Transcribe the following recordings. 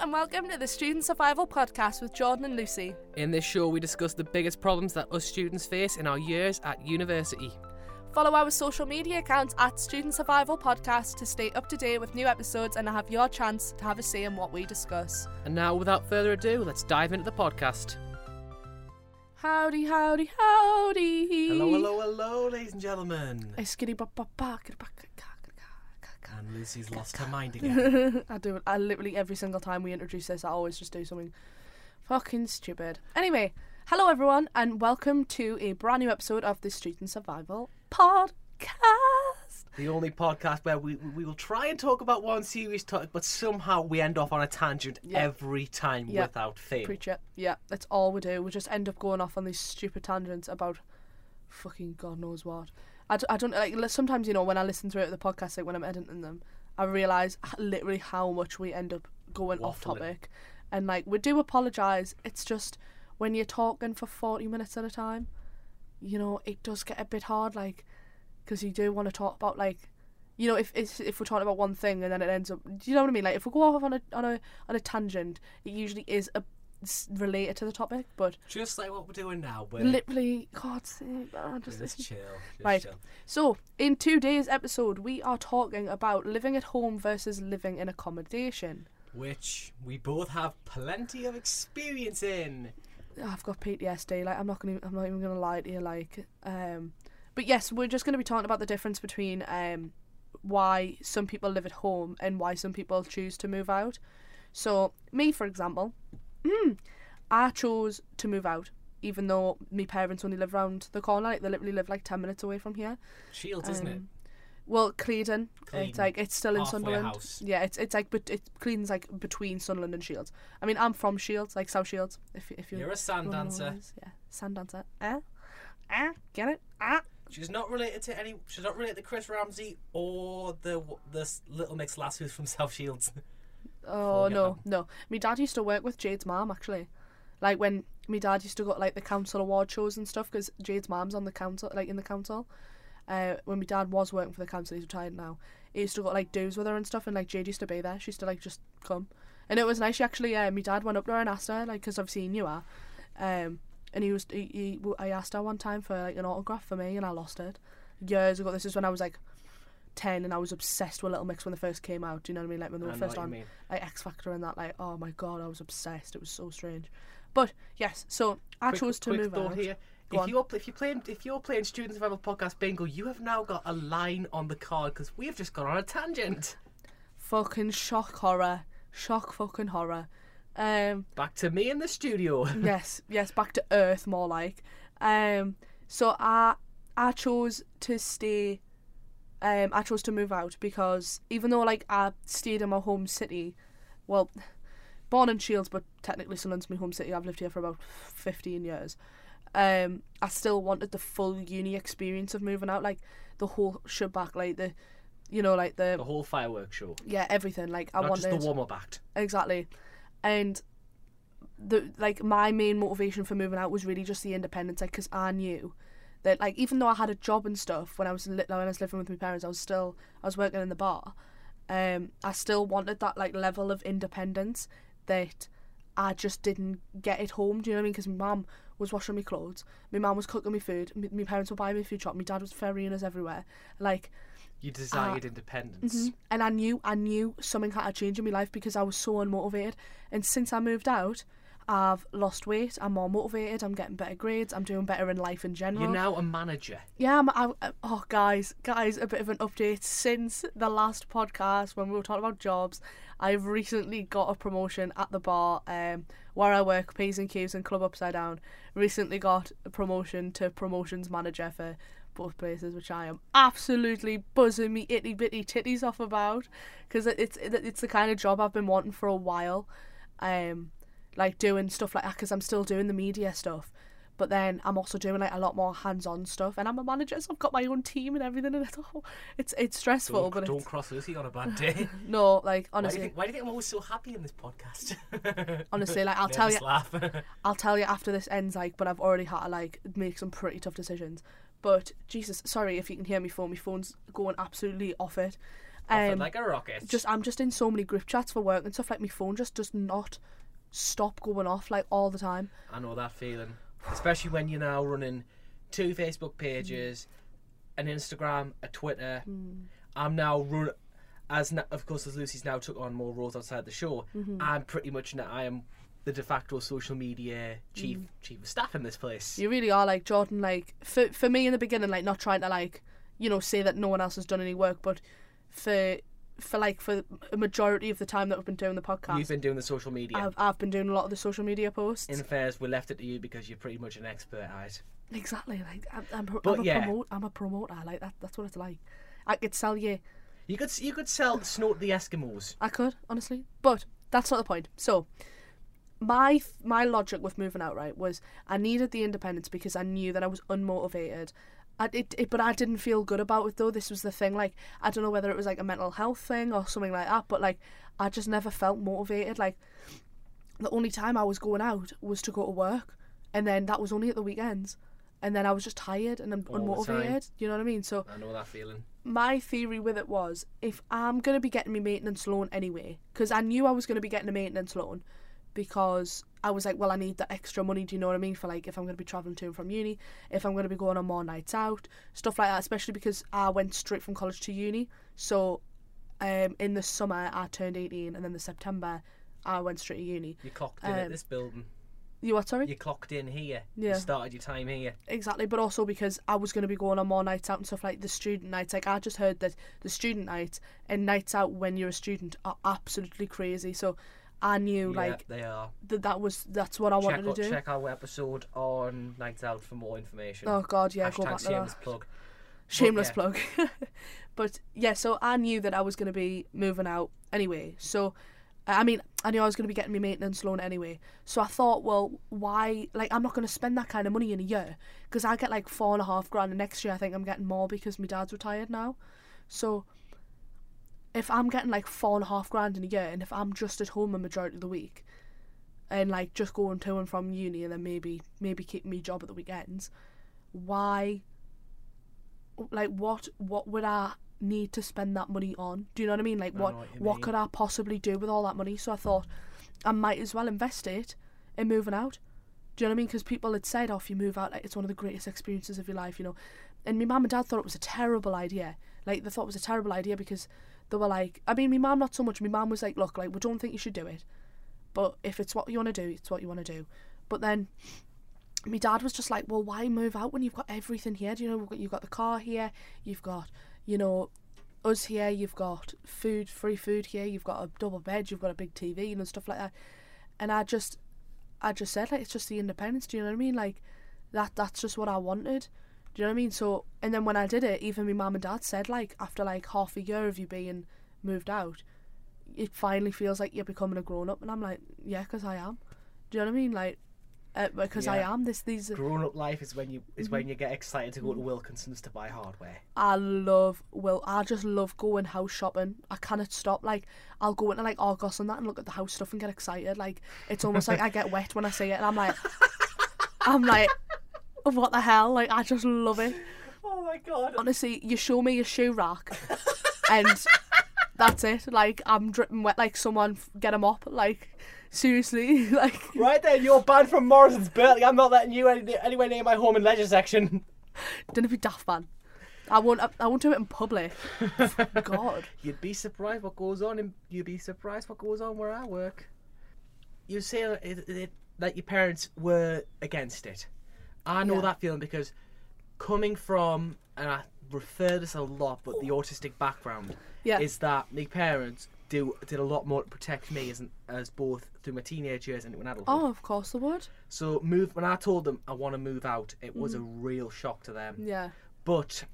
and welcome to the Student Survival Podcast with Jordan and Lucy. In this show, we discuss the biggest problems that us students face in our years at university. Follow our social media accounts at Student Survival Podcast to stay up to date with new episodes and have your chance to have a say in what we discuss. And now, without further ado, let's dive into the podcast. Howdy, howdy, howdy. Hello, hello, hello, ladies and gentlemen. Hey, skitty ba ba And Lucy's lost her mind again. I do it. I literally every single time we introduce this, I always just do something fucking stupid. Anyway, hello everyone, and welcome to a brand new episode of the Student Survival Podcast. the only podcast where we we will try and talk about one serious topic, but somehow we end off on a tangent Yeah. every time Yeah. without fail. Preach it. Yeah, that's all we do. We just end up going off on these stupid tangents about fucking God knows what. I, d- I don't like. Sometimes you know when I listen through it, the podcast, like when I'm editing them, I realize literally how much we end up going off topic, and like we do apologize. It's just when you're talking for forty minutes at a time, you know, it does get a bit hard, like because you do want to talk about like. You know, if if if we're talking about one thing and then it ends up, do you know what I mean? Like if we go off on a on a on a tangent, it usually is a related to the topic, but Just like what we're doing now, we're literally, God's sake, ah, just just chill. Just Right. chill. So, in today's episode, we are talking about living at home versus living in accommodation. Which we both have plenty of experience in. I've got PTSD. Like, I'm not gonna, I'm not even gonna lie to you. Like, um, but yes, we're just gonna be talking about the difference between um, why some people live at home and why some people choose to move out. So, me, for example, I chose to move out, even though my parents only live round the corner. Like, they literally live like ten minutes away from here. Shields, isn't it? Um, Well, Cleadon. it's like it's still in Sunderland. house. Yeah, it's it's like but it Cleadon's like between Sunderland and Shields. I mean, I'm from Shields, like South Shields. If if you You're a sand dancer. what it is. yeah, sand dancer. Eh, eh, get it? Ah. She's not related to any. She's not related to Chris Ramsey or the the Little Mix lass who's from South Shields. Oh no, no. My dad used to work with Jade's mom actually. Like when my dad used to go to, like the council award shows and stuff because Jade's mom's on the council, like in the council. Uh, when my dad was working for the council, he's retired now. He used to go like dues with her and stuff, and like Jade used to be there. She used to like just come, and it was nice. She actually, uh, my dad went up to her and asked her, like, because obviously he knew her. Um, and he was, he, he, I asked her one time for like an autograph for me, and I lost it years ago. This is when I was like ten, and I was obsessed with Little Mix when they first came out. Do you know what I mean? Like when they were I first on mean. like X Factor and that. Like, oh my god, I was obsessed. It was so strange. But yes, so I quick, chose to quick move thought out. here. Go if on. you're if you're playing if you're playing Students Student Survival Podcast Bingo, you have now got a line on the card because we have just gone on a tangent. Fucking shock horror, shock fucking horror. Um, Back to me in the studio. yes, yes, back to Earth more like. Um, so I I chose to stay. Um, I chose to move out because even though like I stayed in my home city, well, born in Shields, but technically Sunderland's my home city. I've lived here for about fifteen years. Um, I still wanted the full uni experience of moving out, like the whole shebang, like the, you know, like the, the whole fireworks show, yeah everything. Like I not wanted just the warm up act. exactly and the like my main motivation for moving out was really just the independence like because i knew that like even though i had a job and stuff when i was li- when i was living with my parents i was still i was working in the bar um i still wanted that like level of independence that i just didn't get at home do you know what i mean because my mum was washing my clothes my mum was cooking me food my, my parents were buying me food shop my dad was ferrying us everywhere like You desired Uh, independence. Mhm. And I knew, I knew something had to change in my life because I was so unmotivated. And since I moved out, I've lost weight. I'm more motivated. I'm getting better grades. I'm doing better in life in general. You're now a manager. yeah, I'm, I, I- oh, guys, guys, a bit of an update. Since the last podcast when we were talking about jobs, I've recently got a promotion at the bar um, where I work, P's and Q's and Club Upside Down. Recently got a promotion to promotions manager for both places, which I am absolutely buzzing me itty bitty titties off about because it's it's the kind of job I've been wanting for a while. Um, like doing stuff like that because I'm still doing the media stuff. But then I'm also doing like a lot more hands-on stuff, and I'm a manager, so I've got my own team and everything. And it's oh, it's it's stressful, Don't, but don't it's, cross Lucy on a bad day. no, like why, do honestly, think, why do you think I'm always so happy in this podcast? honestly, like I'll tell you, laugh. I'll tell you after this ends, like, but I've already had to like make some pretty tough decisions. But Jesus, sorry if you can hear me phone. My phone's going absolutely off it. Off it Um, like a rocket. just I'm just in so many group chats for work and stuff. Like my phone just does not stop going off like all the time. I know that feeling, especially when you're now running two Facebook pages, an Instagram, a Twitter. Hmm. I'm now run as na- of course as Lucy's now took on more roles outside the show. Mm-hmm. I'm pretty much now I am the de facto social media chief Mm. chief of staff in this place. You really are like Jordan. Like for for me in the beginning, like not trying to like you know say that no one else has done any work, but for for like for a majority of the time that we've been doing the podcast, You've been doing the social media. I've I've been doing a lot of the social media posts. in fairness, we left it to you because you're pretty much an expert at it. exactly. Like I'm I'm, a- But I'm a yeah. promote. I'm a promoter. Like that. That's what it's like. I could sell you. You could you could sell snort the Eskimos. I could honestly, but that's not the point. So, my my logic with moving out right was I needed the independence because I knew that I was unmotivated. I, it, it, but I didn't feel good about it though. This was the thing. Like I don't know whether it was like a mental health thing or something like that. But like I just never felt motivated. Like the only time I was going out was to go to work, and then that was only at the weekends. And then I was just tired and un- All the time. unmotivated. You know what I mean? So I know that feeling. my theory with it was if I'm going to be getting my maintenance loan anyway, because I knew I was going to be getting a maintenance loan because I was like, well, I need that extra money, do you know what I mean? For like if I'm going to be travelling to and from uni, if I'm going to be going on more nights out, stuff like that, especially because I went straight from college to uni. So um, in the summer, I turned 18, and then the September, I went straight to uni. You clocked in at Um, this building. You what, sorry? You clocked in here. Yeah. You started your time here. Exactly, but also because I was going to be going on more nights out and stuff like the student nights. Like I just heard that the student nights and nights out when you're a student are absolutely crazy. So I knew yeah, like they are. that that was that's what I Check wanted out, to do. check out our episode on Nights Out for more information. Oh God, yeah, go back to shameless that. plug. Shameless yeah. plug. but yeah, so I knew that I was going to be moving out anyway. So I mean, I knew I was going to be getting my maintenance loan anyway. So I thought, well, why? Like, I'm not going to spend that kind of money in a year because I get like four and a half grand, and next year I think I'm getting more because my dad's retired now. So if I'm getting like four and a half grand in a year, and if I'm just at home a majority of the week, and like just going to and from uni, and then maybe maybe keeping me job at the weekends, why? Like what? What would I need to spend that money on? Do you know what I mean? Like I what? what What mean. could I possibly do with all that money? So I thought I might as well invest it in moving out. Do you know what I mean? Because people had said, "Oh, if you move out, like, it's one of the greatest experiences of your life," you know. And my mum and dad thought it was a terrible idea. Like they thought it was a terrible idea because they were like, I mean, my mum not so much. My mum was like, "Look, like we don't think you should do it, but if it's what you want to do, it's what you want to do." But then my dad was just like, "Well, why move out when you've got everything here? Do you know you've got the car here, you've got, you know, us here, you've got food, free food here, you've got a double bed, you've got a big TV, you know, stuff like that." And I just, I just said like, it's just the independence. Do you know what I mean? Like, that that's just what I wanted. Do you know what I mean? So, and then when I did it, even my mum and dad said like, after like half a year of you being moved out, it finally feels like you're becoming a grown up, and I'm like, yeah, because I am. Do you know what I mean? Like, uh, because I am. This these Grown up life is when you is Mm-hmm. when you get excited to go to Wilkinson's to buy hardware. I love well I just love going house shopping. I cannot stop. Like I'll go into like Argos and that and look at the house stuff and get excited. Like it's almost like I get wet when I see it and I'm like I'm like what the hell? Like I just love it. Oh my god! Honestly, you show me a shoe rack and that's it. Like I'm dripping wet like someone get them up. Like seriously, like Right then, you're banned from Morrison's Berkeley. I'm not letting you any, anywhere near my home and leisure section. don't be daft man. I won't. I, I won't do it in public. God. You'd be surprised what goes on. In, you'd be surprised what goes on where I work. You say it, it, that your parents were against it. I know Yeah. that feeling because coming from, and I refer this a lot, but the autistic background Yeah. is that my parents do did a lot more to protect me as an, as both through my teenage years and into adulthood. Oh, of course they would. So move when I told them I want to move out, it was Mm. a real shock to them. Yeah. But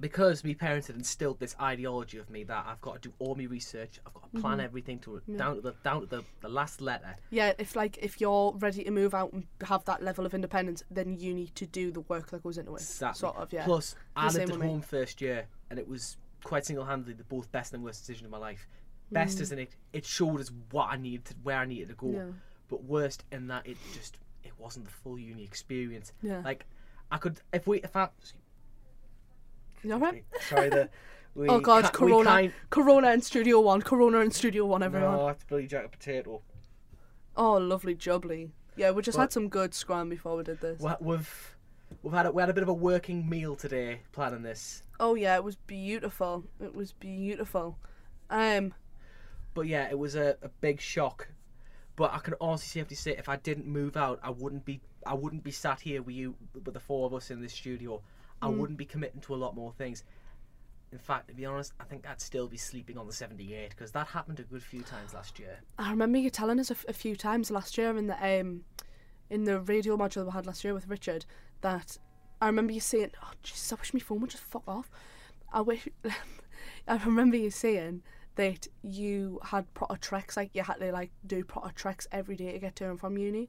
because my parents had instilled this ideology of me that I've got to do all my research, I've got to plan everything to down to the down to the, the last letter. Yeah, if like if you're ready to move out and have that level of independence, then you need to do the work that goes into it. Exactly. Sort of, yeah. Plus, I lived at with me. home first year, and it was quite single-handedly the both best and worst decision of my life. Best as in it, it showed us what I needed, to, where I needed to go. Mm. Yeah. But worst in that it just it wasn't the full uni experience. Yeah. Like I could if we if I You alright? Sorry, the We oh God, Corona, kind- Corona in Studio One, Corona in Studio One, everyone. No, it's bloody jacket potato. Oh, lovely jubbly. Yeah, we just But- had some good scrum before we did this. We- We've we've had a, we had a bit of a working meal today planning this. Oh yeah, it was beautiful. It was beautiful. Um, But yeah, it was a, a big shock. But I can honestly safely say, if I didn't move out, I wouldn't be I wouldn't be sat here with you with the four of us in this studio. I Mm. wouldn't be committing to a lot more things. In fact, to be honest, I think I'd still be sleeping on the 78 because that happened a good few times last year. I remember you telling us a, f- a few times last year in the um, in the radio module we had last year with Richard that I remember you saying, "Oh Jesus, I wish my phone would just fuck off." I wish. I remember you saying that you had proper treks, like you had to like do proper treks every day to get to and from uni,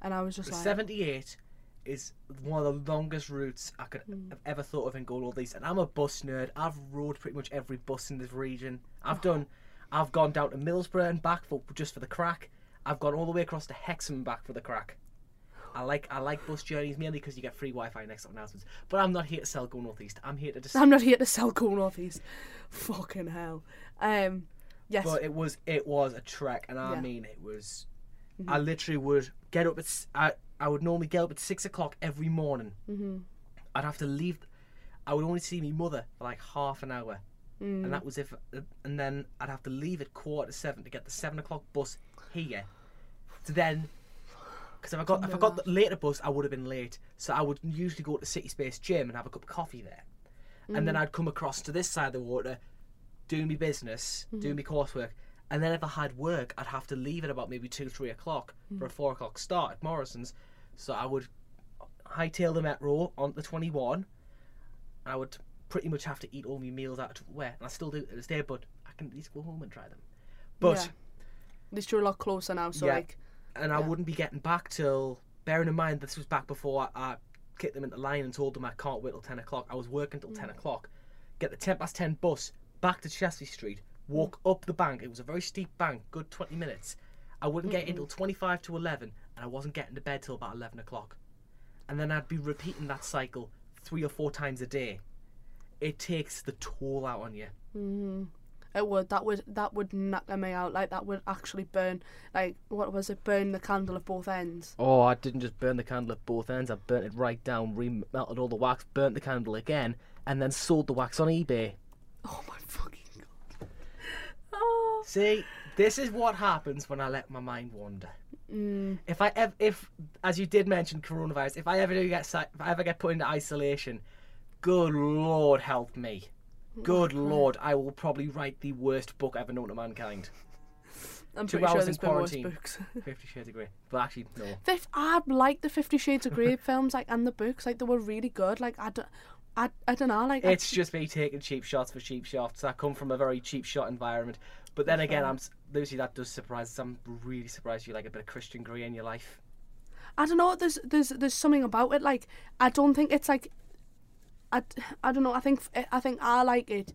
and I was just like, 78 is one of the longest routes I could Hmm. have ever thought of in all these. And I'm a bus nerd. I've rode pretty much every bus in this region. I've done, I've gone down to Middlesbrough and back for just for the crack. I've gone all the way across to Hexham back for the crack. I like I like bus journeys mainly because you get free Wi-Fi next to announcements. But I'm not here to sell Go North East. I'm here to just. I'm not here to sell Go North East. Fucking hell. Um, yes. But it was it was a trek, and I Yeah. mean it was. I literally would get up at I I would normally get up at six o'clock every morning. Mm-hmm. I'd have to leave. I would only see my mother for like half an hour, mm. and that was if. And then I'd have to leave at quarter to seven to get the seven o'clock bus here. To then, because if I got if I got the later bus, I would have been late. So I would usually go to City Space Gym and have a cup of coffee there, and then mm. I'd come across to this side of the water, do my business, do mm-hmm. my coursework, and then if I had work, I'd have to leave at about maybe two, three o'clock for a mm. four o'clock start at Morrison's. So I would hightail the metro on the twenty one. I would pretty much have to eat all my meals out of where, and I still do to this day, but I can at least go home and try them. But yeah. At least you're a lot closer now, so Yeah. like, and I Yeah. wouldn't be getting back till. Bearing in mind this was back before I, I kicked them into line and told them I can't wait till ten o'clock. I was working till Mm. ten o'clock. Get the ten past ten bus back to Chelsea Street. Walk up the bank. It was a very steep bank, good twenty minutes. I wouldn't get in till twenty five to eleven, and I wasn't getting to bed till about eleven o'clock. And then I'd be repeating that cycle three or four times a day. It takes the toll out on you. Mhm. It would. That would. That would knock me out. Like that would actually burn. Like what was it? Burn the candle at both ends. Oh, I didn't just burn the candle at both ends. I burnt it right down, remelted all the wax, burnt the candle again, and then sold the wax on eBay. Oh my fucking god. Oh. See, this is what happens when I let my mind wander. Mm. If I ever, if as you did mention coronavirus, if I ever do get if I ever get put into isolation, good lord help me. Mm. Good mm. lord, I will probably write the worst book ever known to mankind. I'm Two pretty sure hours there's in been worse quarantine. books. Fifty Shades of Grey, but actually no. Fif- I like the Fifty Shades of Grey films, like and the books, like they were really good. Like I, don't, I, I don't know, like I- It's just me taking cheap shots for cheap shots. I come from a very cheap shot environment, but then again, I'm Lucy. That does surprise. I'm really surprised you like a bit of Christian Grey in your life. I don't know. There's there's there's something about it. Like I don't think it's like. I, I don't know. I think I think I like it,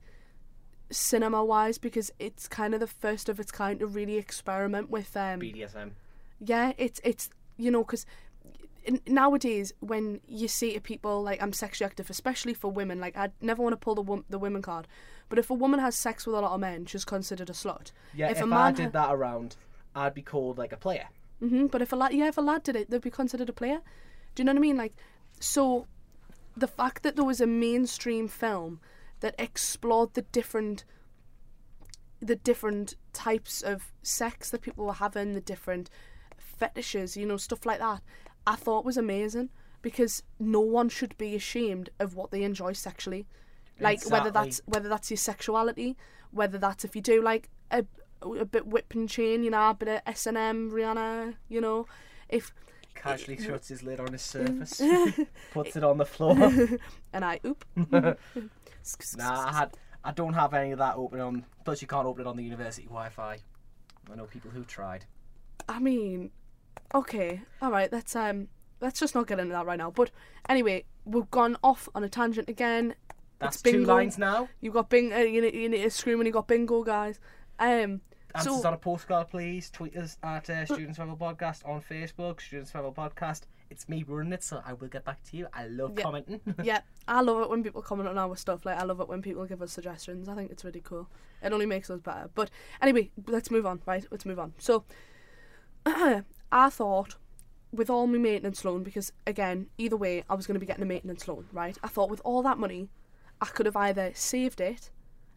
cinema wise, because it's kind of the first of its kind to really experiment with um. BDSM. Yeah, it's it's you know because nowadays when you see to people like I'm sexually active, especially for women, like I never want to pull the the women card, but if a woman has sex with a lot of men, she's considered a slut. Yeah, if, a man did that around, I'd be called like a player. hmm But if a lad, yeah, if a lad did it, they'd be considered a player. Do you know what I mean? Like, so the fact that there was a mainstream film that explored the different, the different types of sex that people were having, the different fetishes, you know, stuff like that, I thought was amazing because no one should be ashamed of what they enjoy sexually. Like whether that's whether that's your sexuality, whether that's if you do like a a bit whip and chain, you know, a bit of S and M, Rihanna, you know, if Casually shuts his lid on his surface, puts it on the floor. and I oop. nah, I had. I don't have any of that open on. Plus, you can't open it on the university Wi-Fi. I know people who tried. I mean, okay, all right. Let's um, let's just not get into that right now. But anyway, we've gone off on a tangent again. That's two bingo. lines now. You got bing. Uh, you, need, you need to scream when you got bingo, guys. Um, Answers so on a postcard, please. Tweet us at uh, Students Survival Podcast on Facebook, Students Survival Podcast It's me running it, so I will get back to you. I love Yeah. commenting. yeah, I love it when people comment on our stuff. Like I love it when people give us suggestions. I think it's really cool. It only makes us better. But anyway, let's move on. Right, let's move on. So, I thought with all my maintenance loan, because again, either way, I was going to be getting a maintenance loan. Right, I thought with all that money, I could have either saved it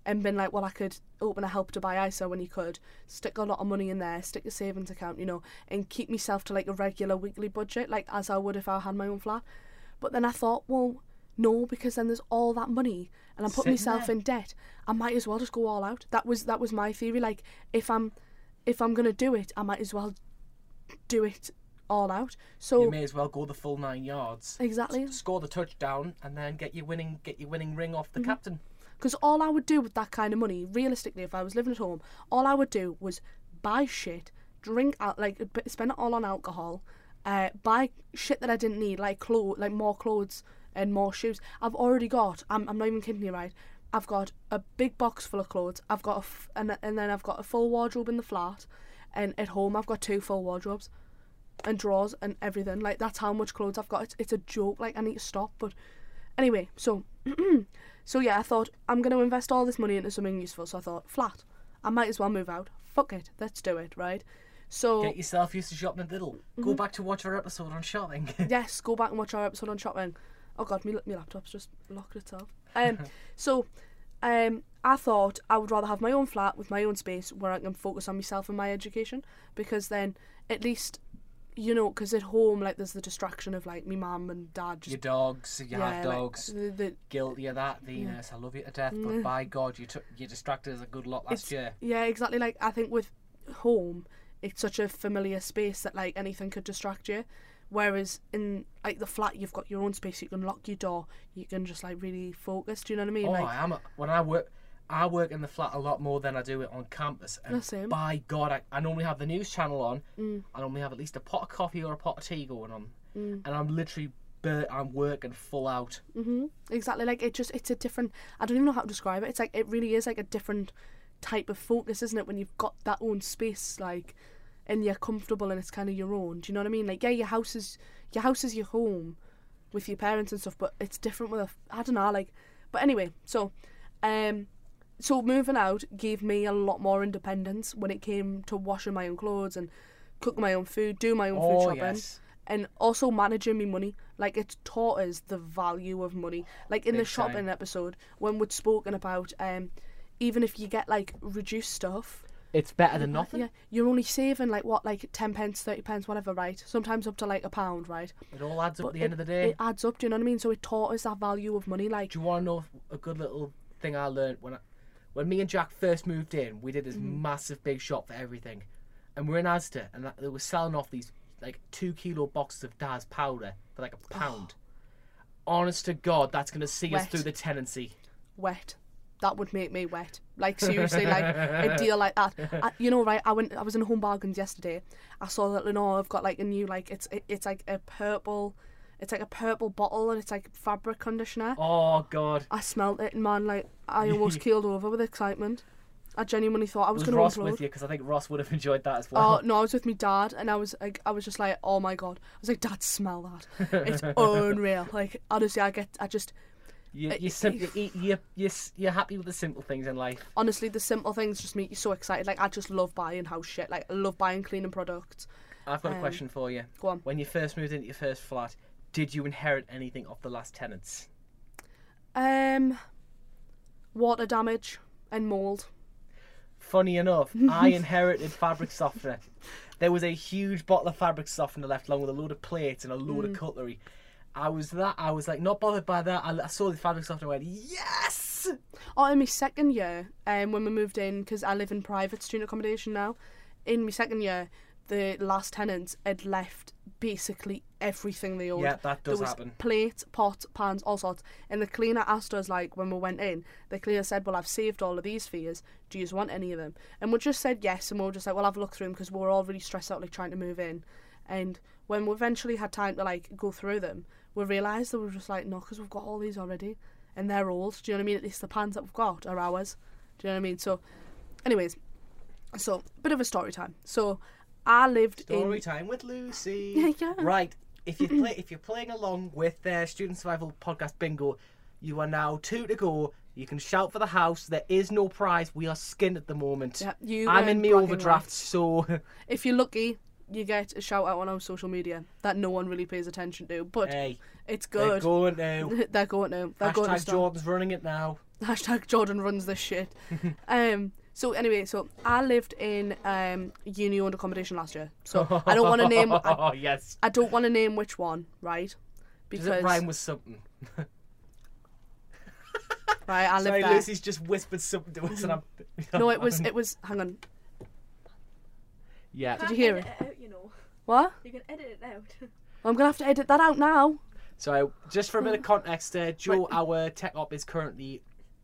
and been like, well, I could open a help to buy ISA when you could, stick a lot of money in there, stick a savings account, you know, and keep myself to like a regular weekly budget, like as I would if I had my own flat. But then I thought, well, no, because then there's all that money and I'm putting myself there. in debt. I might as well just go all out. That was that was my theory. Like if I'm if I'm gonna do it, I might as well do it all out. So you may as well go the full nine yards. exactly. S- Score the touchdown and then get your winning get your winning ring off the Mm-hmm. captain. Because all I would do with that kind of money, realistically, if I was living at home, all I would do was buy shit, drink out, like spend it all on alcohol, uh, buy shit that I didn't need, like clothes, like more clothes and more shoes. I've already got. I'm, I'm not even kidding you, right? I've got a big box full of clothes. I've got a f- and and then I've got a full wardrobe in the flat, and at home I've got two full wardrobes, and drawers and everything. Like that's how much clothes I've got. It's it's a joke. Like I need to stop. But anyway, so so yeah, I thought I'm gonna invest all this money into something useful. So I thought flat. I might as well move out. Fuck it, let's do it, right? So Get yourself used to shopping at Lidl. Mm-hmm. Go back to watch our episode on shopping. yes, go back and watch our episode on shopping. Oh god, my, my laptop's just locked itself. Um, so, um, I thought I would rather have my own flat with my own space where I can focus on myself and my education because then at least, you know, because at home like there's the distraction of like me mum and dad just your dogs, you yeah, have like, dogs. the, the, Guilty of that, Venus. I love you to death, but Mm. by God, you took you distracted us a good lot last It's- year. Yeah, exactly. Like I think with home, it's such a familiar space that like anything could distract you. Whereas in like the flat, you've got your own space. You can lock your door. You can just like really focus. Do you know what I mean? Oh, like I am. A, when I work, I work in the flat a lot more than I do it on campus. And same. by God, I, I normally have the news channel on. Mm. I normally have at least a pot of coffee or a pot of tea going on, Mm. and I'm literally, bur- I'm working full out. hmm exactly. Like it just it's a different. I don't even know how to describe it. It's like it really is like a different type of focus, isn't it? When you've got that own space, like, and you're comfortable and it's kind of your own. Do you know what I mean? Like yeah, your house is your house is your home with your parents and stuff, but it's different with a. I don't know, like. But anyway, so, um, so moving out gave me a lot more independence when it came to washing my own clothes and cooking my own food, do my own food Oh shopping yes, and also managing my money. Like it's taught us the value of money. Like in the shopping time. episode, when we'd spoken about um, even if you get like reduced stuff, it's better than nothing. yeah, you're only saving like what, like ten pence, thirty pence, whatever, right? Sometimes up to like a pound, right? It all adds up But at the it, end of the day. it adds up. Do you know what I mean? So it taught us that value of money. Like, Do you want to know a good little thing I learned when I, when me and Jack first moved in? We did this Mm-hmm. massive big shop for everything, and we're in Asda, and that, they were selling off these like two kilo boxes of Daz powder for like a pound. Honest to God, that's gonna see us through the tenancy. wet. That would make me wet. Like seriously, like a deal like that. I, you know, right? I went. I was in Home Bargains yesterday. I saw that Lenor have got like a new like it's it, it's like a purple, it's like a purple bottle and it's like fabric conditioner. Oh God, I smelled it and man, like I almost keeled over with excitement. I genuinely thought I was, was going to Ross with you? Because I think Ross would have enjoyed that as well. Oh no, I was with my dad, and I was like, I was just like, oh my god, I was like, Dad, smell that. It's unreal. Like honestly, I get, I just you, you sim- you, you, you, you're, happy with the simple things in life. honestly, the simple things just make you so excited. Like I just love buying house shit. Like I love buying cleaning products. I've got a Um, question for you. Go on. When you first moved into your first flat, did you inherit anything off the last tenants? Um, water damage and mold. Funny enough, I inherited fabric softener. There was a huge bottle of fabric softener left, along with a load of plates and a load Mm. of cutlery. I was that. I was like not bothered by that. I, I saw the fabric softener. and went yes. Oh, in my second year, um, when we moved in, because I live in private student accommodation now, in my second year, the last tenants had left basically everything they owned. Yeah, that there does was happen. plates, pots, pans, all sorts. And the cleaner asked us, like, when we went in, the cleaner said, Well, I've saved all of these for you. Do you want any of them? And we just said yes, and we were just like, Well, have a look through them because we were all really stressed out, like, trying to move in. And when we eventually had time to, like, go through them, we realised that we were just like, No, because we've got all these already. And they're old. Do you know what I mean? At least the pans that we've got are ours. Do you know what I mean? So, anyways, so, bit of a story time. So, I lived in. Story time with Lucy. yeah. Right. if you play if you're playing along with their student survival podcast bingo, you are now two to go. You can shout for the house. There is no prize. We are skinned at the moment. Yeah, you I'm in my bragging overdraft, rights. so If you're lucky, you get a shout out on our social media that no one really pays attention to, but hey, it's they're good. going now. They're going to. They're going to Hashtag. Jordan's running it now. Hashtag Jordan runs this shit. um. So anyway, so I lived in um uni owned accommodation last year. So I don't want to name. I, Oh yes. I don't want to name which one, right? Does Because it rhyme with something? right, I lived Sorry, there. Lucy's just whispered something to us, and I'm. No, it was it was. Hang on. Yeah. Did you hear it? Out, you know. What? You can edit it out. I'm gonna have to edit that out now. So, just for a bit of context, uh, Joe, our tech op, is currently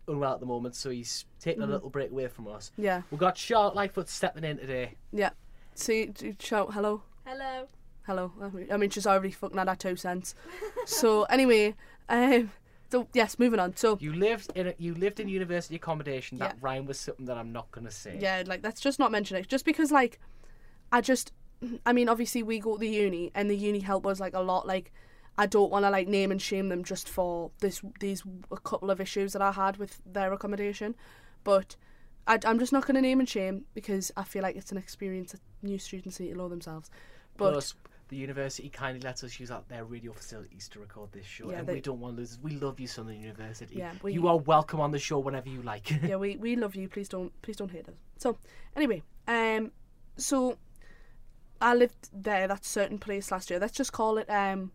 unwell at the moment, so he's taking Mm-hmm. a little break away from us. Yeah, We've got Charlotte Lightfoot stepping in today. yeah. See, d- shout hello, Hello. hello. I mean, she's already fucking had her two cents. so anyway, um, so yes, moving on. So You lived in a, you lived in university accommodation. That Yeah. rhyme was something that I'm not gonna say. yeah, like let's just not mention it, just because like, I just, I mean, obviously we go to the uni, and the uni help us like a lot. Like, I don't want to like name and shame them just for this these a couple of issues that I had with their accommodation, but. I, I'm just not going to name and shame because I feel like it's an experience that new students need to know themselves. But Plus, the university kindly lets us use out their radio facilities to record this show, Yeah, and they- we don't want losers. We love you, Southern University. Yeah, we- You are welcome on the show whenever you like. yeah, we, we love you. Please don't please don't hate us. So anyway, um, so I lived there that certain place last year. Let's just call it um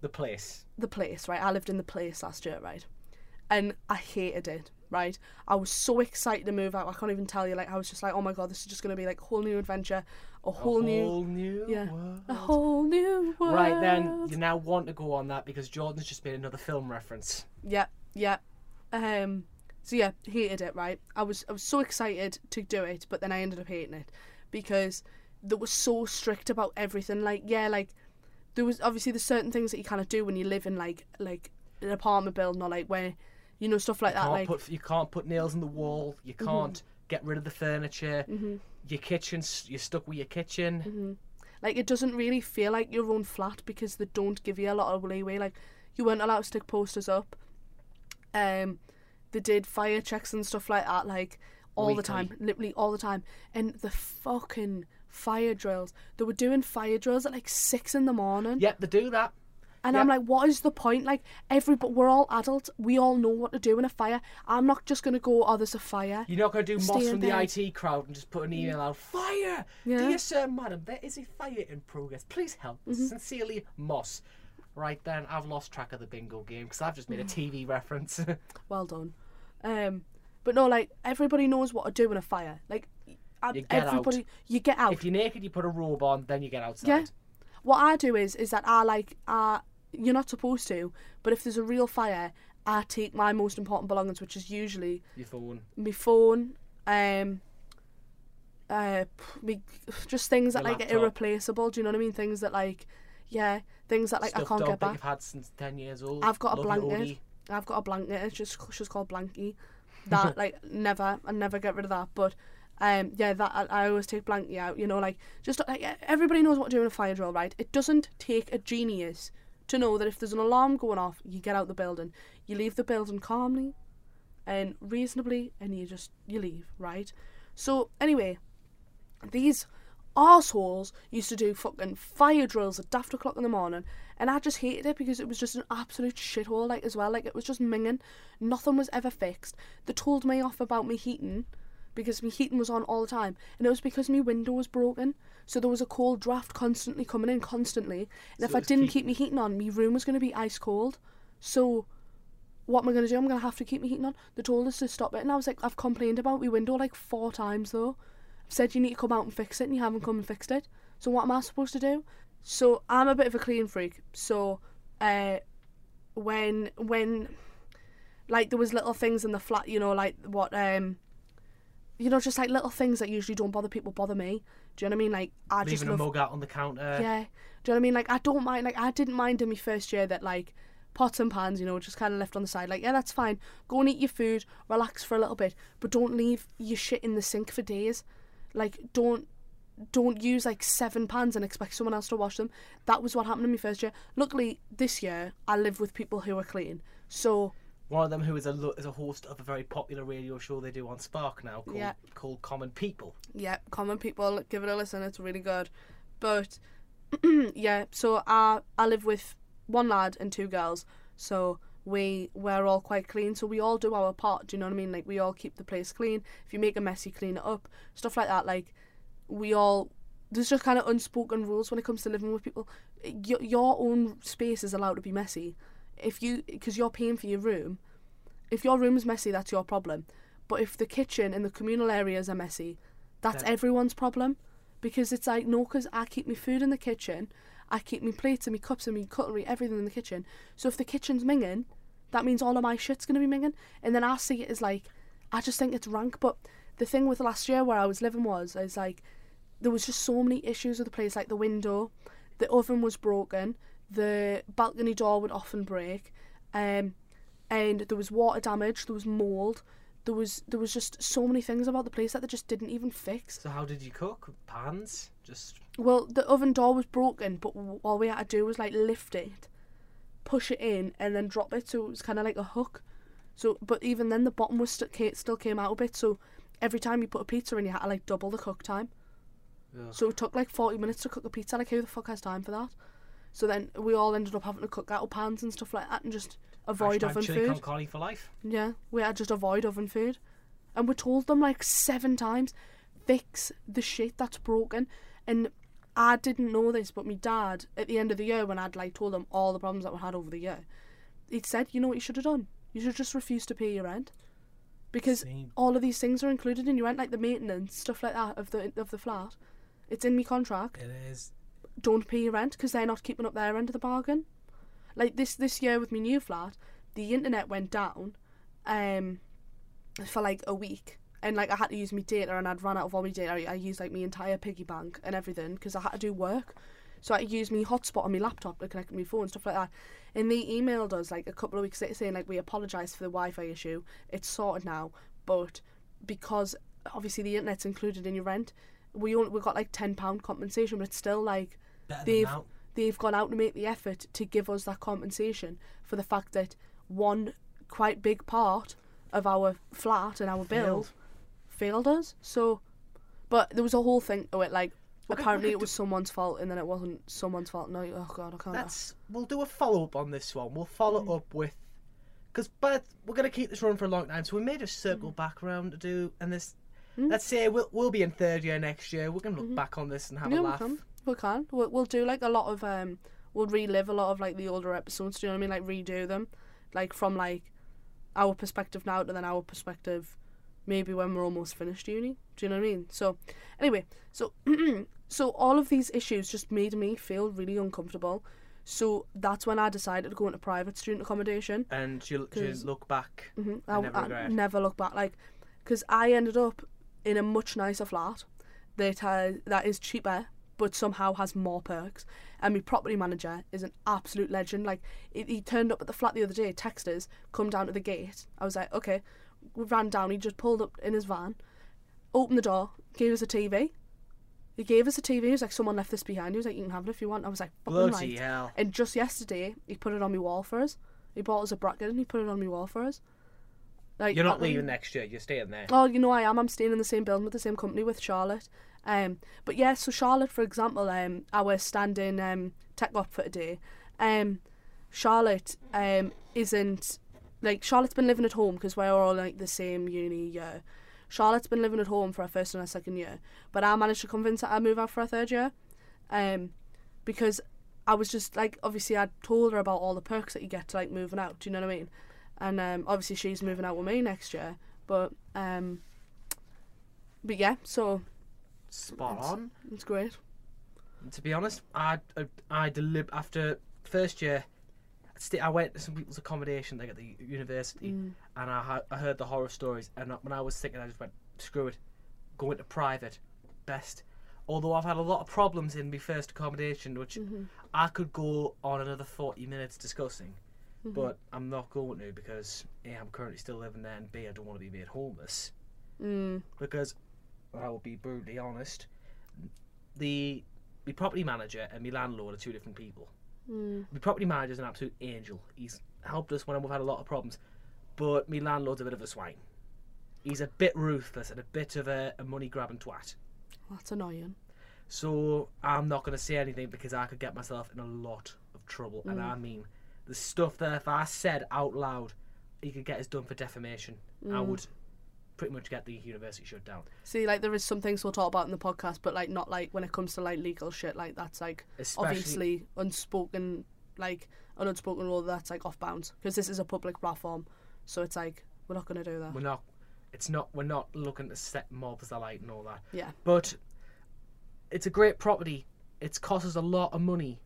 the place. the place, right? I lived in the place last year, right? And I hated it, right? I was so excited to move out. I can't even tell you. Like I was just like, oh my god, this is just gonna be like a whole new adventure, a whole, a new, whole new yeah, world. a whole new world. Right then, you now want to go on that because Jordan's just made another film reference. Yeah, yeah. Um. So yeah, hated it. Right. I was I was so excited to do it, but then I ended up hating it because they were so strict about everything. Like yeah, like there was obviously there's certain things that you kind of do when you live in like like an apartment building or like where you know stuff like that. Like Mm-hmm. put you can't put nails in the wall. You can't get rid of the furniture. Your kitchen's you're stuck with your kitchen. Mm-hmm. like it doesn't really feel like your own flat because they don't give you a lot of leeway. Like you weren't allowed to stick posters up. Um, they did fire checks and stuff like that, like all the time, literally all the time. And the fucking fire drills, they were doing fire drills at like six in the morning. Yep, they do that. And I'm like, what is the point? Like, everybody, we're all adults. We all know what to do in a fire. I'm not just gonna go, oh, there's a fire. You're not to do Stay Moss from the bed. IT crowd and just put an email out. Fire! Yeah. Dear sir, madam, there is a fire in progress. Please help. Mm-hmm. Sincerely, Moss. Right then, I've lost track of the bingo game because I've just made a. TV reference. Well done. Um, but no, like everybody knows what to do in a fire. Like, I- You get out. everybody, you get out. if you're naked, you put a robe on, then you get outside. Yeah. What I do is is that I like uh you're not supposed to, but if there's a real fire, I take my most important belongings, which is usually Your phone. my phone, um, uh, me, just things that Your like are irreplaceable. Do you know what I mean? Things that like, yeah, things that like I can't get that back. you've had since 10 years old. I've got a Love blanket. I've got a blanket. It's just she's called Blanky. That like never, I never get rid of that. But um, yeah, that I, I always take Blanky out. You know, like just like everybody knows what to do in a fire drill, right? It doesn't take a genius to know that if there's an alarm going off, you get out the building, you leave the building calmly and reasonably, and you just you leave, right? So anyway, these assholes used to do fucking fire drills at daft o'clock in the morning and I just hated it because it was just an absolute shithole like as well like it was just minging nothing was ever fixed they told me off about me heating because my heating was on all the time and it was because my window was broken so there was a cold draft constantly coming in constantly and if I didn't keep- keep my heating on my room was going to be ice cold so what am I going to do? I'm going to have to keep my heating on. They told us to stop it, and I was like, I've complained about my window like four times though. I've said you need to come out and fix it, and you haven't come and fixed it. So what am I supposed to do? So I'm a bit of a clean freak. So, uh, when when like there was little things in the flat, you know, like what um, you know, just like little things that usually don't bother people bother me. Do you know what I mean? Like I just Leaving a love mug out on the counter. yeah. Do you know what I mean? Like I don't mind. Like I didn't mind in my first year that like pots and pans, you know, just kind of left on the side. Like yeah, that's fine. Go and eat your food, relax for a little bit, but don't leave your shit in the sink for days. Like don't don't use like seven pans and expect someone else to wash them. That was what happened in my first year. Luckily, this year I live with people who are clean, so One of them who is a is a host of a very popular radio show they do on Spark now called Yeah. called Common People. yeah, common people give it a listen. It's really good, but yeah. So I I live with one lad and two girls, so we we're all quite clean. So we all do our part. Do you know what I mean? Like we all keep the place clean. If you make a mess, you clean it up. Stuff like that. Like we all there's just kind of unspoken rules when it comes to living with people. Your your own space is allowed to be messy. If you because you're paying for your room, if your room's messy, that's your problem. But if the kitchen and the communal areas are messy, that's everyone's problem. Because it's like no, because I keep my food in the kitchen, I keep my plates and my cups and my cutlery, everything in the kitchen. So if the kitchen's minging, that means all of my shit's gonna be minging. And then I see it as like, I just think it's rank. But the thing with last year where I was living was, is like, there was just so many issues with the place. Like the window, the oven was broken, the balcony door would often break, um, and there was water damage, there was mold, there was there was just so many things about the place that they just didn't even fix. So how did you cook? Pans? Just Well, the oven door was broken, but w- all we had to do was like lift it, push it in, and then drop it. So it was kind of like a hook. So, but even then, the bottom was st- ca- still came out a bit. So every time you put a pizza in, you had to like double the cook time. ugh. So it took like forty minutes to cook a pizza. Like who the fuck has time for that? So then we all ended up having to cook out of pans and stuff like that, and just avoid Hashtag oven chili food. con carne for life. Yeah, we had just avoid oven food. And we told them like seven times, fix the shit that's broken. And I didn't know this, but my dad, at the end of the year, when I'd like told him all the problems that we had over the year, he'd said, you know what you should have done? You should just refuse to pay your rent. Because Same. all of these things are included in your rent, like the maintenance, stuff like that of the of the flat. It's in my contract It is. Don't pay your rent because they're not keeping up their end of the bargain. Like this this year with my new flat, the internet went down, um, for like a week, and like I had to use my data, and I'd run out of all my data. I, I used like my entire piggy bank and everything because I had to do work. So I used my hotspot on my laptop to connect my phone stuff like that. And they emailed us like a couple of weeks later saying like we apologise for the Wi-Fi issue. It's sorted now, but because obviously the internet's included in your rent, we only we got like ten pound compensation, but it's still like Better they've they've gone out to make the effort to give us that compensation for the fact that one quite big part of our flat and our build Failed. failed us. So, but there was a whole thing to it. Like Okay, apparently we it could was someone's fault, and then it wasn't someone's fault. No, oh god, I can't. That's we'll do a follow up on this one. We'll follow Mm. up with because but we're gonna keep this running for a long time, so we may just circle Mm. back around to do and this. Let's say we'll we'll be in third year next year. We're gonna look Mm-hmm. back on this and have yeah, a laugh. We can. We'll, we'll do like a lot of um. We'll relive a lot of like the older episodes. Do you know what I mean? Like redo them, like from like our perspective now to then our perspective, maybe when we're almost finished uni. Do you know what I mean? So, anyway, so so all of these issues just made me feel really uncomfortable. So that's when I decided to go into private student accommodation. And 'Cause- look back. hmm I I, never I never look back, like, because I ended up in a much nicer flat that has that is cheaper, but somehow has more perks. And my property manager is an absolute legend. Like, he, he turned up at the flat the other day, texted us, come down to the gate. I was like, okay. We ran down. He just pulled up in his van, opened the door, gave us a TV. He gave us a TV. He was like, someone left this behind. He was like, you can have it if you want. I was like, fucking Bloody right. hell! And just yesterday, he put it on my wall for us. He bought us a bracket and he put it on my wall for us. Like You're not leaving next year. You're staying there. Oh, you know I am. I'm staying in the same building with the same company with Charlotte. Um, but yeah, so Charlotte, for example, um, our standing um tech op for today, um, Charlotte um isn't like Charlotte's been living at home because we're all like the same uni year. Charlotte's been living at home for her first and her second year, but I managed to convince her to move out for her third year, um, because I was just like obviously I told her about all the perks that you get to like moving out. Do you know what I mean? And um, obviously she's moving out with me next year, but um, but yeah, so Spot It's- on. it's great. To be honest, I I, I delib after first year. I went to some people's accommodation like at the university, Mm. and I, I heard the horror stories. And when I was thinking, I just went, screw it, go into private, best. Although I've had a lot of problems in my first accommodation, which Mm-hmm. I could go on another forty minutes discussing, Mm-hmm. but I'm not going to because a I'm currently still living there, and b I don't want to be made homeless Mm. because I will be brutally honest. the my property manager and my landlord are two different people. Mm. My property manager is an absolute angel. He's helped us when we've had a lot of problems, but my landlord's a bit of a swine. He's a bit ruthless and a bit of a, a money grabbing twat. That's annoying. So I'm not going to say anything because I could get myself in a lot of trouble. And I mean, the stuff that if I said out loud, he could get us done for defamation, I would pretty much get the university shut down. See, like there is some things we'll talk about in the podcast, but like not like when it comes to like legal shit. Like that's like Especially- obviously unspoken, like an unspoken rule that's like off bounds because this is a public platform. So it's like we're not gonna do that. We're not. It's not. We're not looking to set mobs alight and all that. Yeah. But it's a great property. It's cost us a lot of money,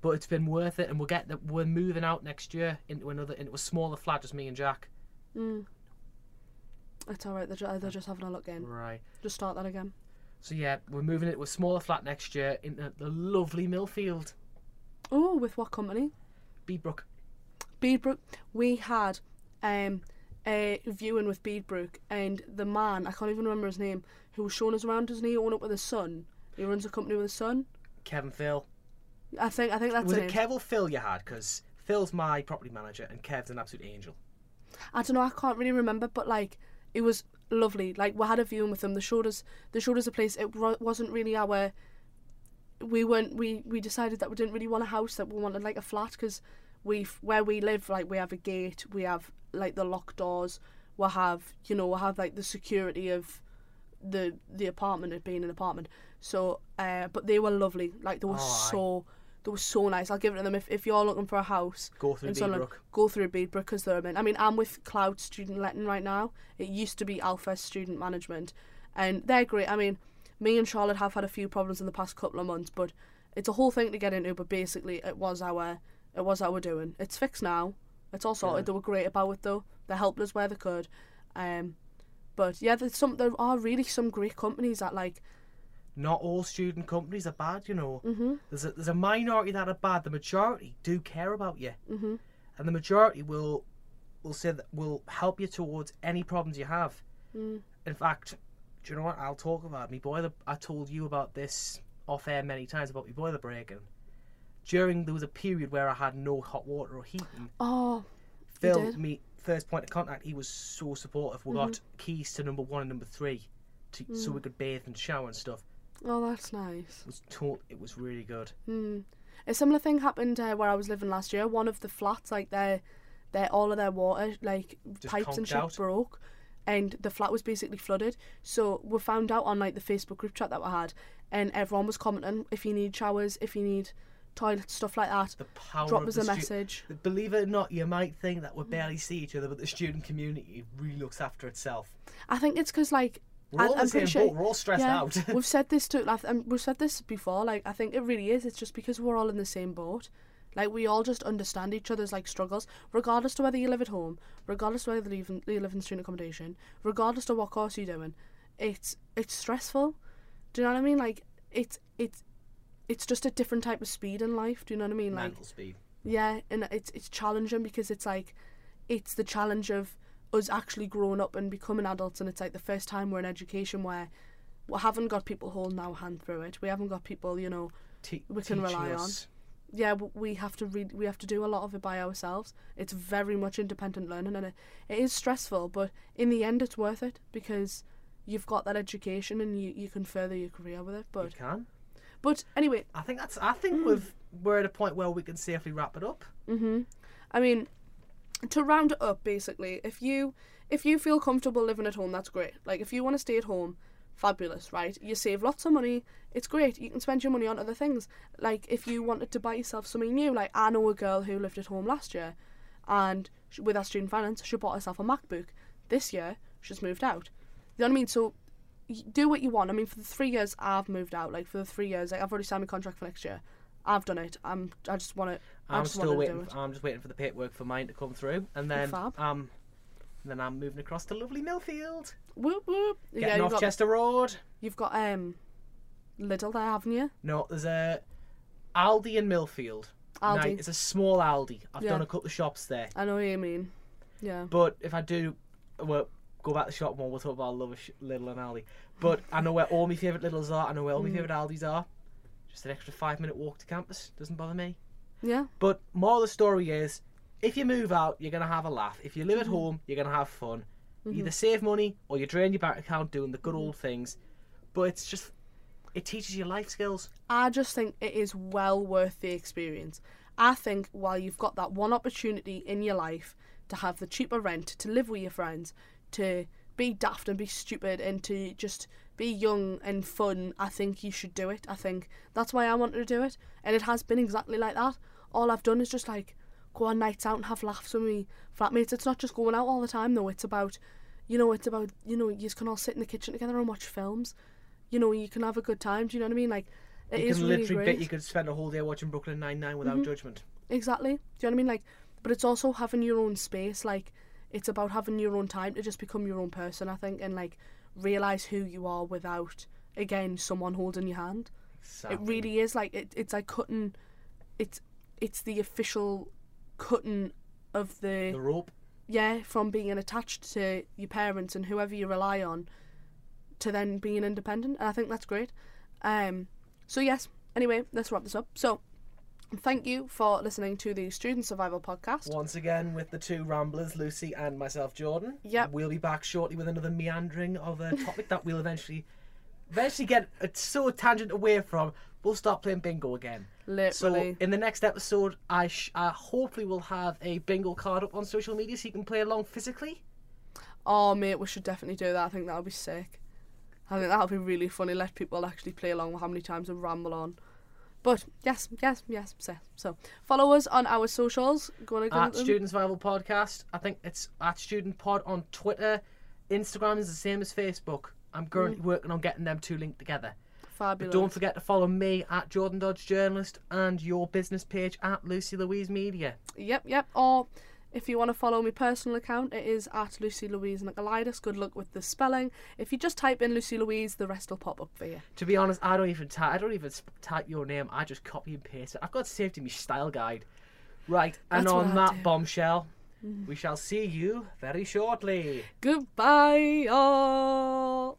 but it's been worth it. And we'll get that. We're moving out next year into another into a smaller flat, just me and Jack. Mm. It's alright. They're, ju- they're just having a look in. Right. Just start that again. So yeah, we're moving into a smaller flat next year in the lovely Millfield, Oh, with what company? Beadbrook. Beadbrook. We had um a viewing with Beadbrook, and the man I can't even remember his name who was showing us around. Doesn't he own up with his son? He runs a company with his son. Kevin Phil. I think I think that's was the it. Kev or Phil you had? Because Phil's my property manager and Kev's an absolute angel. I don't know. I can't really remember, but like it was lovely. Like we had a viewing with them. They showed us. They showed us a place. It wa- wasn't really our. We weren't. We we decided that we didn't really want a house. That we wanted like a flat because we where we live like we have a gate. We have like the locked doors. We have you know we have like the security of the the apartment it being an apartment. So uh, but they were lovely. Like they were Oh, so. They were so nice. I'll give it to them if, if you're looking for a house Go through Beadbrook. go through Beadbrook because they're amazing. I mean, I'm with Cloud Student Letting right now. It used to be Alpha Student Management, and they're great. I mean, me and Charlotte have had a few problems in the past couple of months, but it's a whole thing to get into. But basically, it was our it was our doing. It's fixed now. It's all sorted. Yeah. They were great about it though. They helped us where they could. Um, but yeah, there's some there are really some great companies that like Not all student companies are bad, you know. hmm There's a there's a minority that are bad. The majority do care about you, hmm and the majority will will say that will help you towards any problems you have. Mm. In fact, do you know what? I'll talk about me boiler. I told you about this off air many times about my boiler breaking. During there was a period where I had no hot water or heating. Oh, Phil, me first point of contact, he was so supportive. We got keys to number one and number three, to, so we could bathe and shower and stuff. Oh, that's nice. It was to- it was really good. Hmm. A similar thing happened uh, where I was living last year. One of the flats, like their, their all of their water, like Just pipes and conked shit, out. broke, and the flat was basically flooded. So we found out on like the Facebook group chat that we had, and everyone was commenting if you need showers, if you need toilets, stuff like that. The power Drop of us the a stu- message. Believe it or not, you might think that we barely see each other, but the student community really looks after itself. I think it's because like We're all I'm the same pretty sure- boat. We're all stressed yeah, out. we've said this to like, and we've said this before. Like I think it really is. It's just because we're all in the same boat. Like we all just understand each other's like struggles, regardless to whether you live at home, regardless to whether you live in, you live in student accommodation, regardless to what course you're doing. It's it's stressful. Do you know what I mean? Like it's it's it's just a different type of speed in life. Do you know what I mean? Like Mental speed. yeah, and it's it's challenging because it's like it's the challenge of us actually growing up and becoming adults, and it's like the first time we're in education where we haven't got people holding our hand through it. We haven't got people, you know. Te- We can rely on. Yeah, we have to read. We have to do a lot of it by ourselves. It's very much independent learning, and it, it is stressful. But in the end, it's worth it because you've got that education and you, you can further your career with it. But You can. but anyway, I think that's. I think Mm. we've we're at a point where we can safely wrap it up. hmm I mean, to round it up, basically, if you if you feel comfortable living at home, that's great. Like if you want to stay at home, fabulous, right? You save lots of money. It's great. You can spend your money on other things. Like if you wanted to buy yourself something new, like I know a girl who lived at home last year, and she, with her student finance, she bought herself a MacBook. This year, she's moved out. You know what I mean? So do what you want. I mean, for the three years I've moved out, like for the three years, like I've already signed my contract for next year. I've done it. I'm. I just want to. I'm still wanted to do waiting. it. I'm just waiting for the paperwork for mine to come through, and then fab. um, then I'm moving across to lovely Millfield, Whoop whoop. getting yeah, off got, Chester Road. you've got um, Lidl there, haven't you? No, there's a Aldi in Millfield. Now, Aldi. it's a small Aldi. I've Yeah. done a couple of shops there, I know what you mean. Yeah. but if I do, well, go back to the shop more. we'll talk about love Lidl and Aldi. But I know where all my favourite Lidls are. I know where all my favourite Aldis are. Just an extra five minute walk to campus doesn't bother me. Yeah. But more of the story is, if you move out, you're gonna have a laugh. If you live at mm-hmm. home, you're gonna have fun. Either mm-hmm. save money or you drain your bank account doing the good mm-hmm. old things. But it's just, it teaches you life skills. I just think it is well worth the experience. I think while you've got that one opportunity in your life to have the cheaper rent, to live with your friends, to be daft and be stupid, and to just be young and fun, I think you should do it. I think that's why I wanted to do it, and it has been exactly like that. All I've done is just like go on nights out and have laughs with me flatmates. It's not just going out all the time though. It's about, you know, it's about you know you can all sit in the kitchen together and watch films. You know, you can have a good time. Do you know what I mean? Like, it you is can really literally great. Mm-hmm. bet you could spend a whole day watching Brooklyn Nine Nine without judgment. Exactly. Do you know what I mean? Like, but it's also having your own space. Like, it's about having your own time to just become your own person. I think, and like realize who you are without again someone holding your hand. It really is like it, it's like cutting. It's it's the official cutting of the the rope. yeah from being attached to your parents and whoever you rely on to then being independent and i think that's great um so yes anyway let's wrap this up so thank you for listening to the student survival podcast Once again with the two ramblers, Lucy and myself, Jordan. Yep. We'll be back shortly with another meandering of a topic that we'll eventually, eventually get a so tangent away from. We'll start playing bingo again. Literally So in the next episode, I, sh- I hopefully will have a bingo card up on social media so you can play along physically. oh mate we should definitely do that i think that would be sick i think that would be really funny let people actually play along with how many times we ramble on but yes yes yes so, so follow us on our socials go on At Student Survival Podcast. I think it's at Student Pod on Twitter. Instagram is the same as Facebook. I'm currently mm. working on getting them two linked together. Fabulous Don't forget to follow me at Jordan Dodge Journalist and your business page at Lucy Louise Media. Yep, yep. Or if you want to follow my personal account, it is at Lucy Louise Nicolaitis. Good luck with the spelling. If you just type in Lucy Louise, the rest will pop up for you. To be honest, I don't even type. I don't even type your name. I just copy and paste it. I've got saved in my style guide. Right, and That's what on that do. Mm. bombshell, we shall see you very shortly. Goodbye, all.